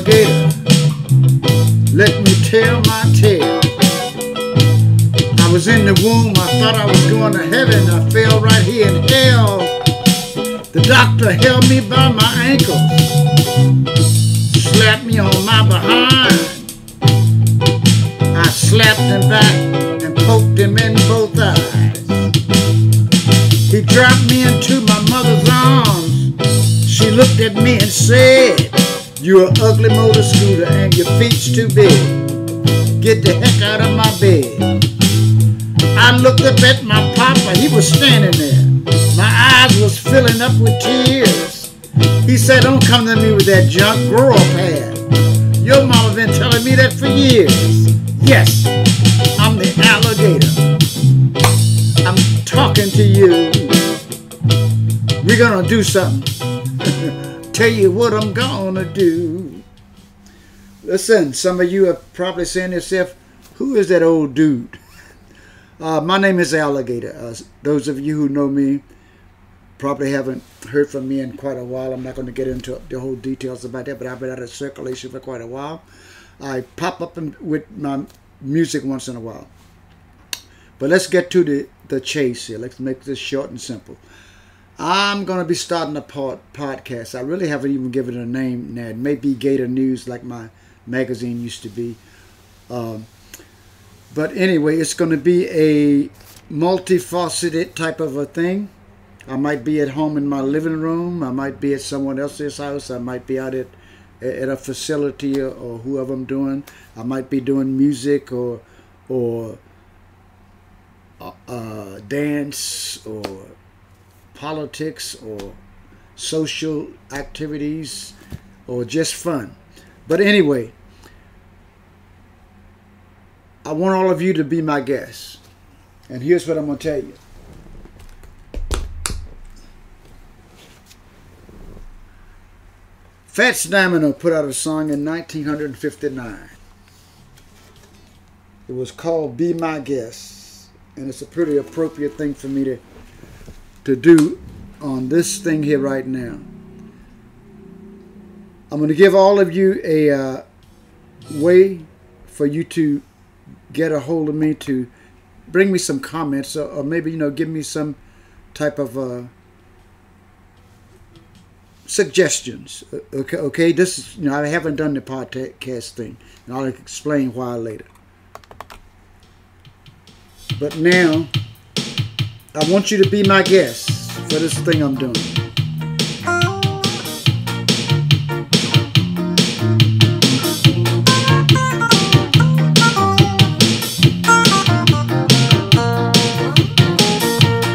alligator. Let me tell my tale. I was in the womb, I thought I was going to heaven. I fell right here in hell. The doctor held me by my ankles, slapped me on my behind. I slapped him back and poked him in both eyes. He dropped me into my mother's arms. She looked at me and said, You're an ugly motor scooter and your feet's too big. Get the heck out of my bed. I looked up at my papa, he was standing there. My eyes was filling up with tears. He said, Don't come to me with that junk, grow up here. Your mama been telling me that for years. Yes, I'm the alligator. I'm talking to you. We're gonna do something. Tell you what I'm gonna do. Listen, some of you are probably saying yourself, who is that old dude? Uh, my name is Alligator. Uh, those of you who know me probably haven't heard from me in quite a while. I'm not going to get into the whole details about that, but I've been out of circulation for quite a while. I pop up with my music once in a while. But let's get to the, the chase here. Let's make this short and simple. I'm going to be starting a pod, podcast. I really haven't even given it a name now. It may be Gator News like my magazine used to be. Um, but anyway, it's going to be a multifaceted type of a thing. I might be at home in my living room. I might be at someone else's house. I might be out at at a facility or, or whoever I'm doing. I might be doing music or or uh, uh, dance or politics or social activities or just fun. But anyway, I want all of you to be my guests. And here's what I'm going to tell you. Fats Domino put out a song in 1959. It was called Be My Guest. And it's a pretty appropriate thing for me to, to do on this thing here right now. I'm going to give all of you a uh, way for you to get a hold of me to bring me some comments or, or maybe, you know, give me some type of uh, suggestions. Okay, okay. This is you know I haven't done the podcast thing, and I'll explain why later. But now, I want you to be my guest for this thing I'm doing.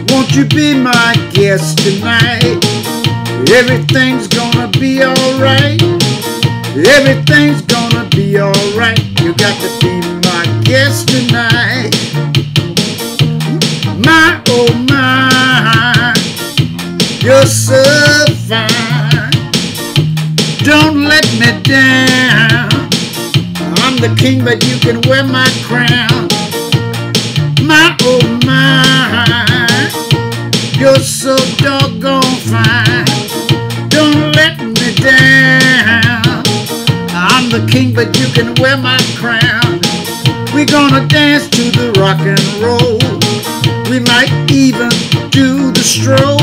Won't you be my guest tonight? Everything's gonna be alright. Everything's gonna be alright. You got to be my guest tonight. My oh my, you're so fine. Don't let me down. I'm the king, but you can wear my crown. My oh my, you're so doggone fine. Don't let me down. I'm the king, but you can wear my crown. We're gonna dance to the rock and roll. We might even do the stroll.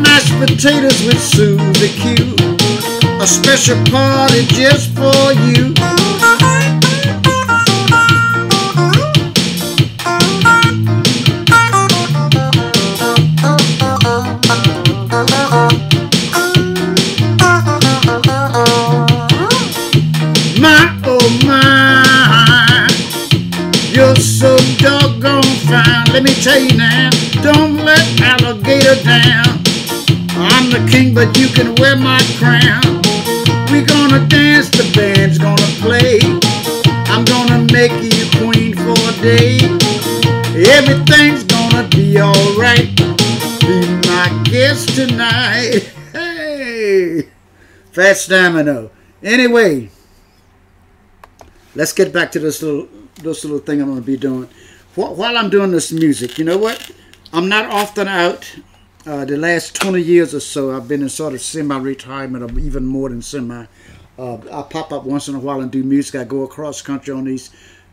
Mashed potatoes with Susie Q. A special party just for you. Let me tell you now, don't let alligator down. I'm the king, but you can wear my crown. We're gonna dance, the band's gonna play. I'm gonna make you queen for a day. Everything's gonna be alright. Be my guest tonight. Hey, Fats Domino. Anyway, let's get back to this little this little thing I'm to be doing. Wh- While I'm doing this music, you know what? I'm not often out. Uh, the last 20 years or so, I've been in sort of semi-retirement, or even more than semi. Uh, I pop up once in a while and do music. I go across country on these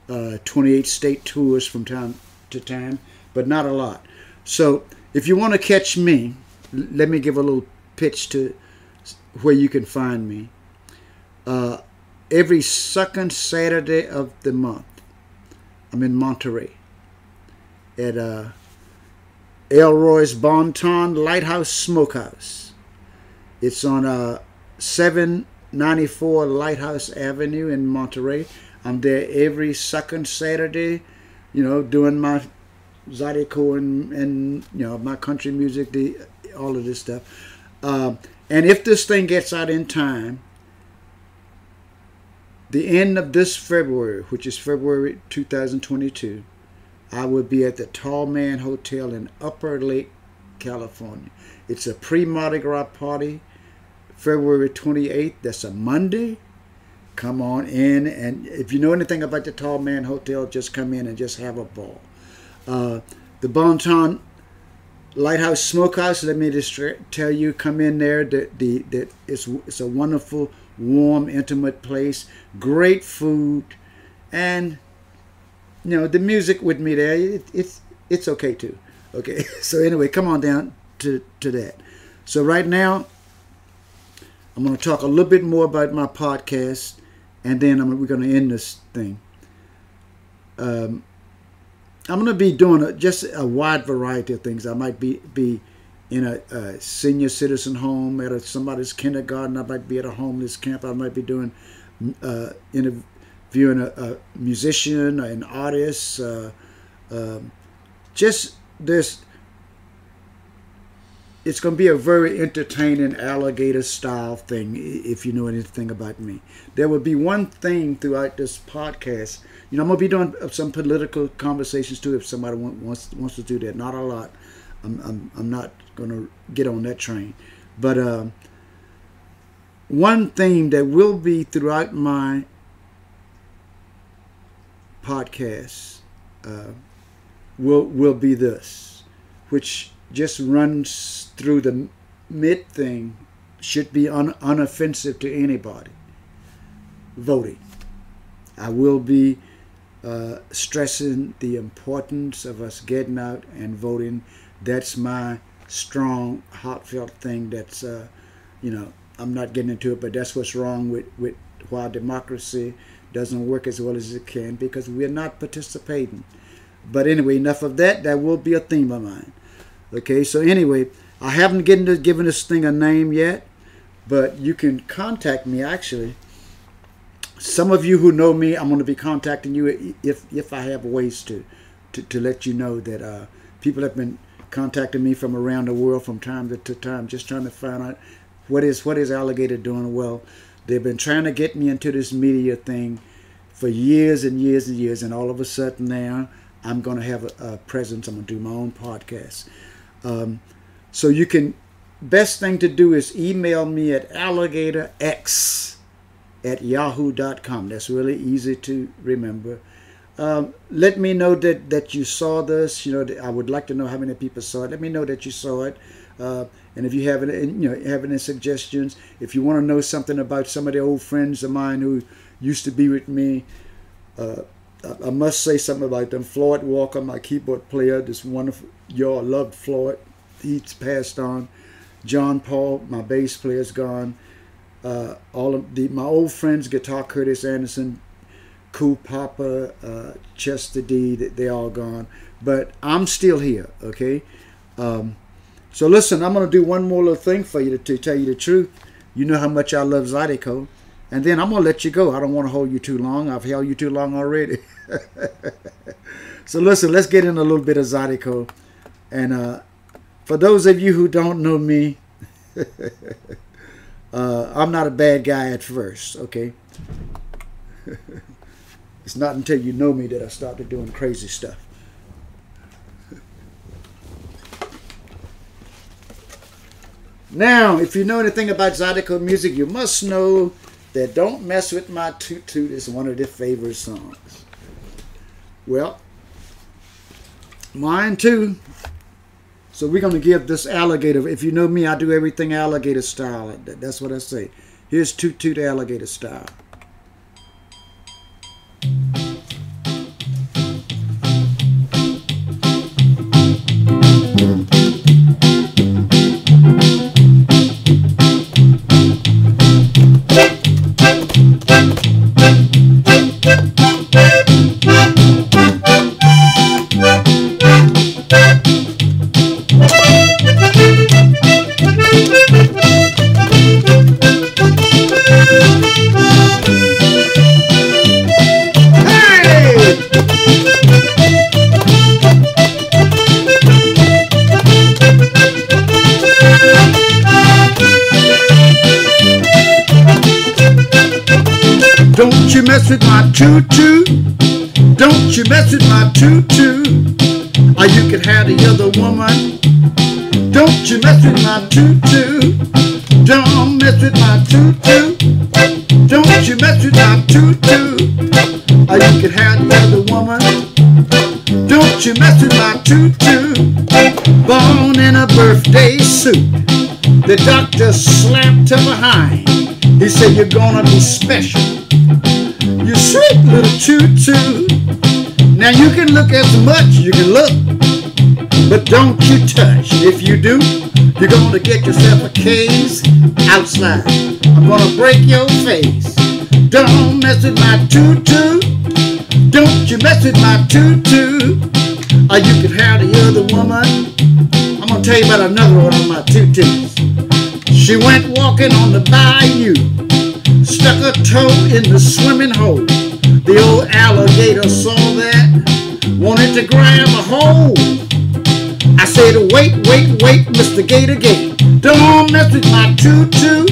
uh, 28 state tours from time to time, but not a lot. So if you want to catch me, let me give a little pitch to where you can find me. Uh, every second Saturday of the month, I'm in Monterey at uh, Elroy's Bon Ton Lighthouse Smokehouse. It's on uh, 794 Lighthouse Avenue in Monterey. I'm there every second Saturday, you know, doing my Zydeco and, and you know, my country music, the all of this stuff. Um, and if this thing gets out in time, the end of this February, which is February 2022, I will be at the Tallman Hotel in Upper Lake, California. It's a pre Mardi Gras party, February 28th. That's a Monday. Come on in, and if you know anything about the Tallman Hotel, just come in and just have a ball. Uh, the Bon Ton Lighthouse Smokehouse. Let me just tell you, come in there. That the that it's it's a wonderful, warm, intimate place. Great food, and you know the music with me there. It, it's it's okay too. Okay. So anyway, come on down to to that. So right now, I'm going to talk a little bit more about my podcast, and then I'm, we're going to end this thing. Um, I'm going to be doing a, just a wide variety of things. I might be be in a, a senior citizen home, at a, somebody's kindergarten. I might be at a homeless camp. I might be doing uh, interviewing a, a musician, an artist. Uh, um, just this. It's going to be a very entertaining alligator style thing if you know anything about me. There will be one thing throughout this podcast you know, I'm gonna be doing some political conversations too if somebody wants wants to do that. Not a lot. I'm I'm, I'm not gonna get on that train, but uh, one thing that will be throughout my podcast uh, will will be this, which just runs through the mid thing, should be un, unoffensive to anybody. Voting. I will be uh, stressing the importance of us getting out and voting. That's my strong, heartfelt thing. That's, uh, you know, I'm not getting into it, but that's what's wrong with, with why democracy doesn't work as well as it can because we're not participating. But anyway, enough of that. That will be a theme of mine. Okay, so anyway, I haven't given, this thing a name yet, but you can contact me actually some of you who know me, I'm going to be contacting you if if I have ways to to, to let you know that uh, people have been contacting me from around the world from time to, to time, just trying to find out what is what is Alligator doing well. They've been trying to get me into this media thing for years and years and years, and all of a sudden now I'm going to have a, a presence. I'm going to do my own podcast. Um, so you can best thing to do is email me at alligatorx at yahoo.com. That's really easy to remember. Um, let me know that, that you saw this. You know, I would like to know how many people saw it. Let me know that you saw it. Uh, and if you have any, you know, have any suggestions, if you want to know something about some of the old friends of mine who used to be with me, uh, I, must say something about them. Floyd Walker, my keyboard player, this wonderful, y'all loved Floyd. He's passed on. John Paul, my bass player, is gone uh, all of the my old friends, guitar Curtis Anderson, Cool Papa, uh, Chester D, they all gone, but I'm still here. Okay, um, so listen, I'm gonna do one more little thing for you to, to tell you the truth. You know how much I love Zydeco, and then I'm gonna let you go. I don't want to hold you too long. I've held you too long already. so listen, let's get in a little bit of Zydeco, and uh, for those of you who don't know me. Uh, I'm not a bad guy at first, okay? it's not until you know me that I started doing crazy stuff. Now, if you know anything about Zydeco music, you must know that Don't Mess With My Toot Toot is one of their favorite songs. Well, mine too. So we're going to give this alligator, if you know me, I do everything alligator style. That's what I say. Here's Toot Toot Alligator Style. Mess with my tutu. Don't you mess with my tutu. Or you can have the other woman. Don't you mess with my tutu. Don't mess with my tutu. Don't you mess with my tutu. Or you can have the other woman. Don't you mess with my tutu. Born in a birthday suit. The doctor slapped her behind. He said, You're gonna be special. You sweet little choo-choo. Now you can look as much you can look, but don't you touch. If you do, you're gonna get yourself a case outside. I'm gonna break your face. Don't mess with my tutu. Don't you mess with my tutu. Or you can have the other woman. I'm gonna tell you about another one of my tutus. She went walking on the bayou stuck a toe in the swimming hole. The old alligator saw that, wanted to grab a hold. I said, wait, wait, wait, Mr. Gator Gate. Don't mess with my tutu.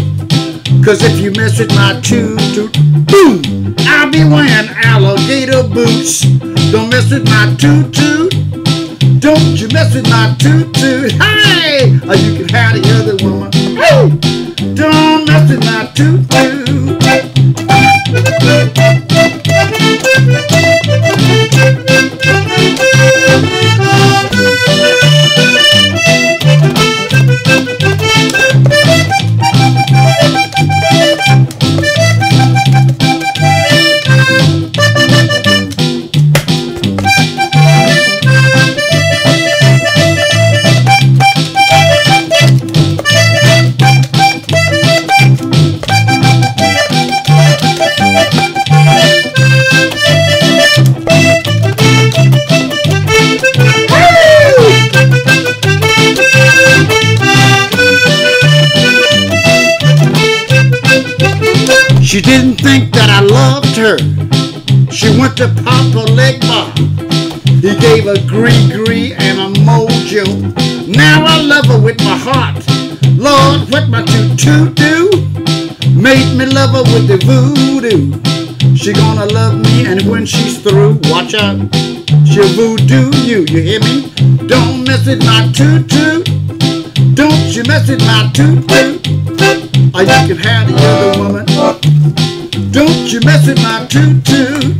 Cause if you mess with my tutu, boom, I'll be wearing alligator boots. Don't mess with my tutu. Don't you mess with my tutu. Hey! Or you can have the other woman. Hey! Don't mess with my tutu. She didn't think that I loved her. She went to Papa Legba. He gave her gris-gris and a mojo. Now I love her with my heart. Lord, what my tutu do? Made me love her with the voodoo. She gonna love me and when she's through, watch out. She'll voodoo you, you hear me? Don't mess with my tutu. Don't you mess with my tutu. Or you can have the other woman. Don't you mess with my tutu.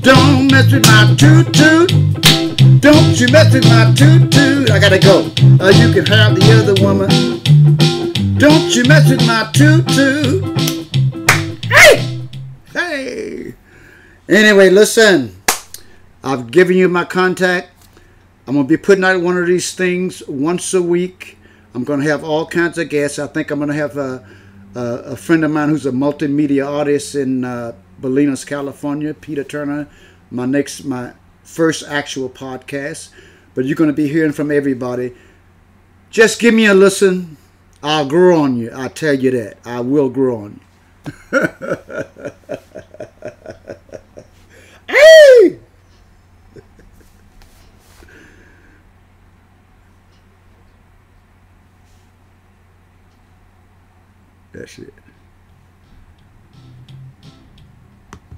Don't mess with my tutu. Don't you mess with my tutu. I gotta go. Or you can have the other woman. Don't you mess with my tutu. Hey! Hey! Anyway, listen. I've given you my contact. I'm going to be putting out one of these things once a week. I'm going to have all kinds of guests. I think I'm going to have a, a, a friend of mine who's a multimedia artist in uh, Bolinas, California, Peter Turner. My next, my first actual podcast. But you're going to be hearing from everybody. Just give me a listen. I'll grow on you. I tell you that. I will grow on you.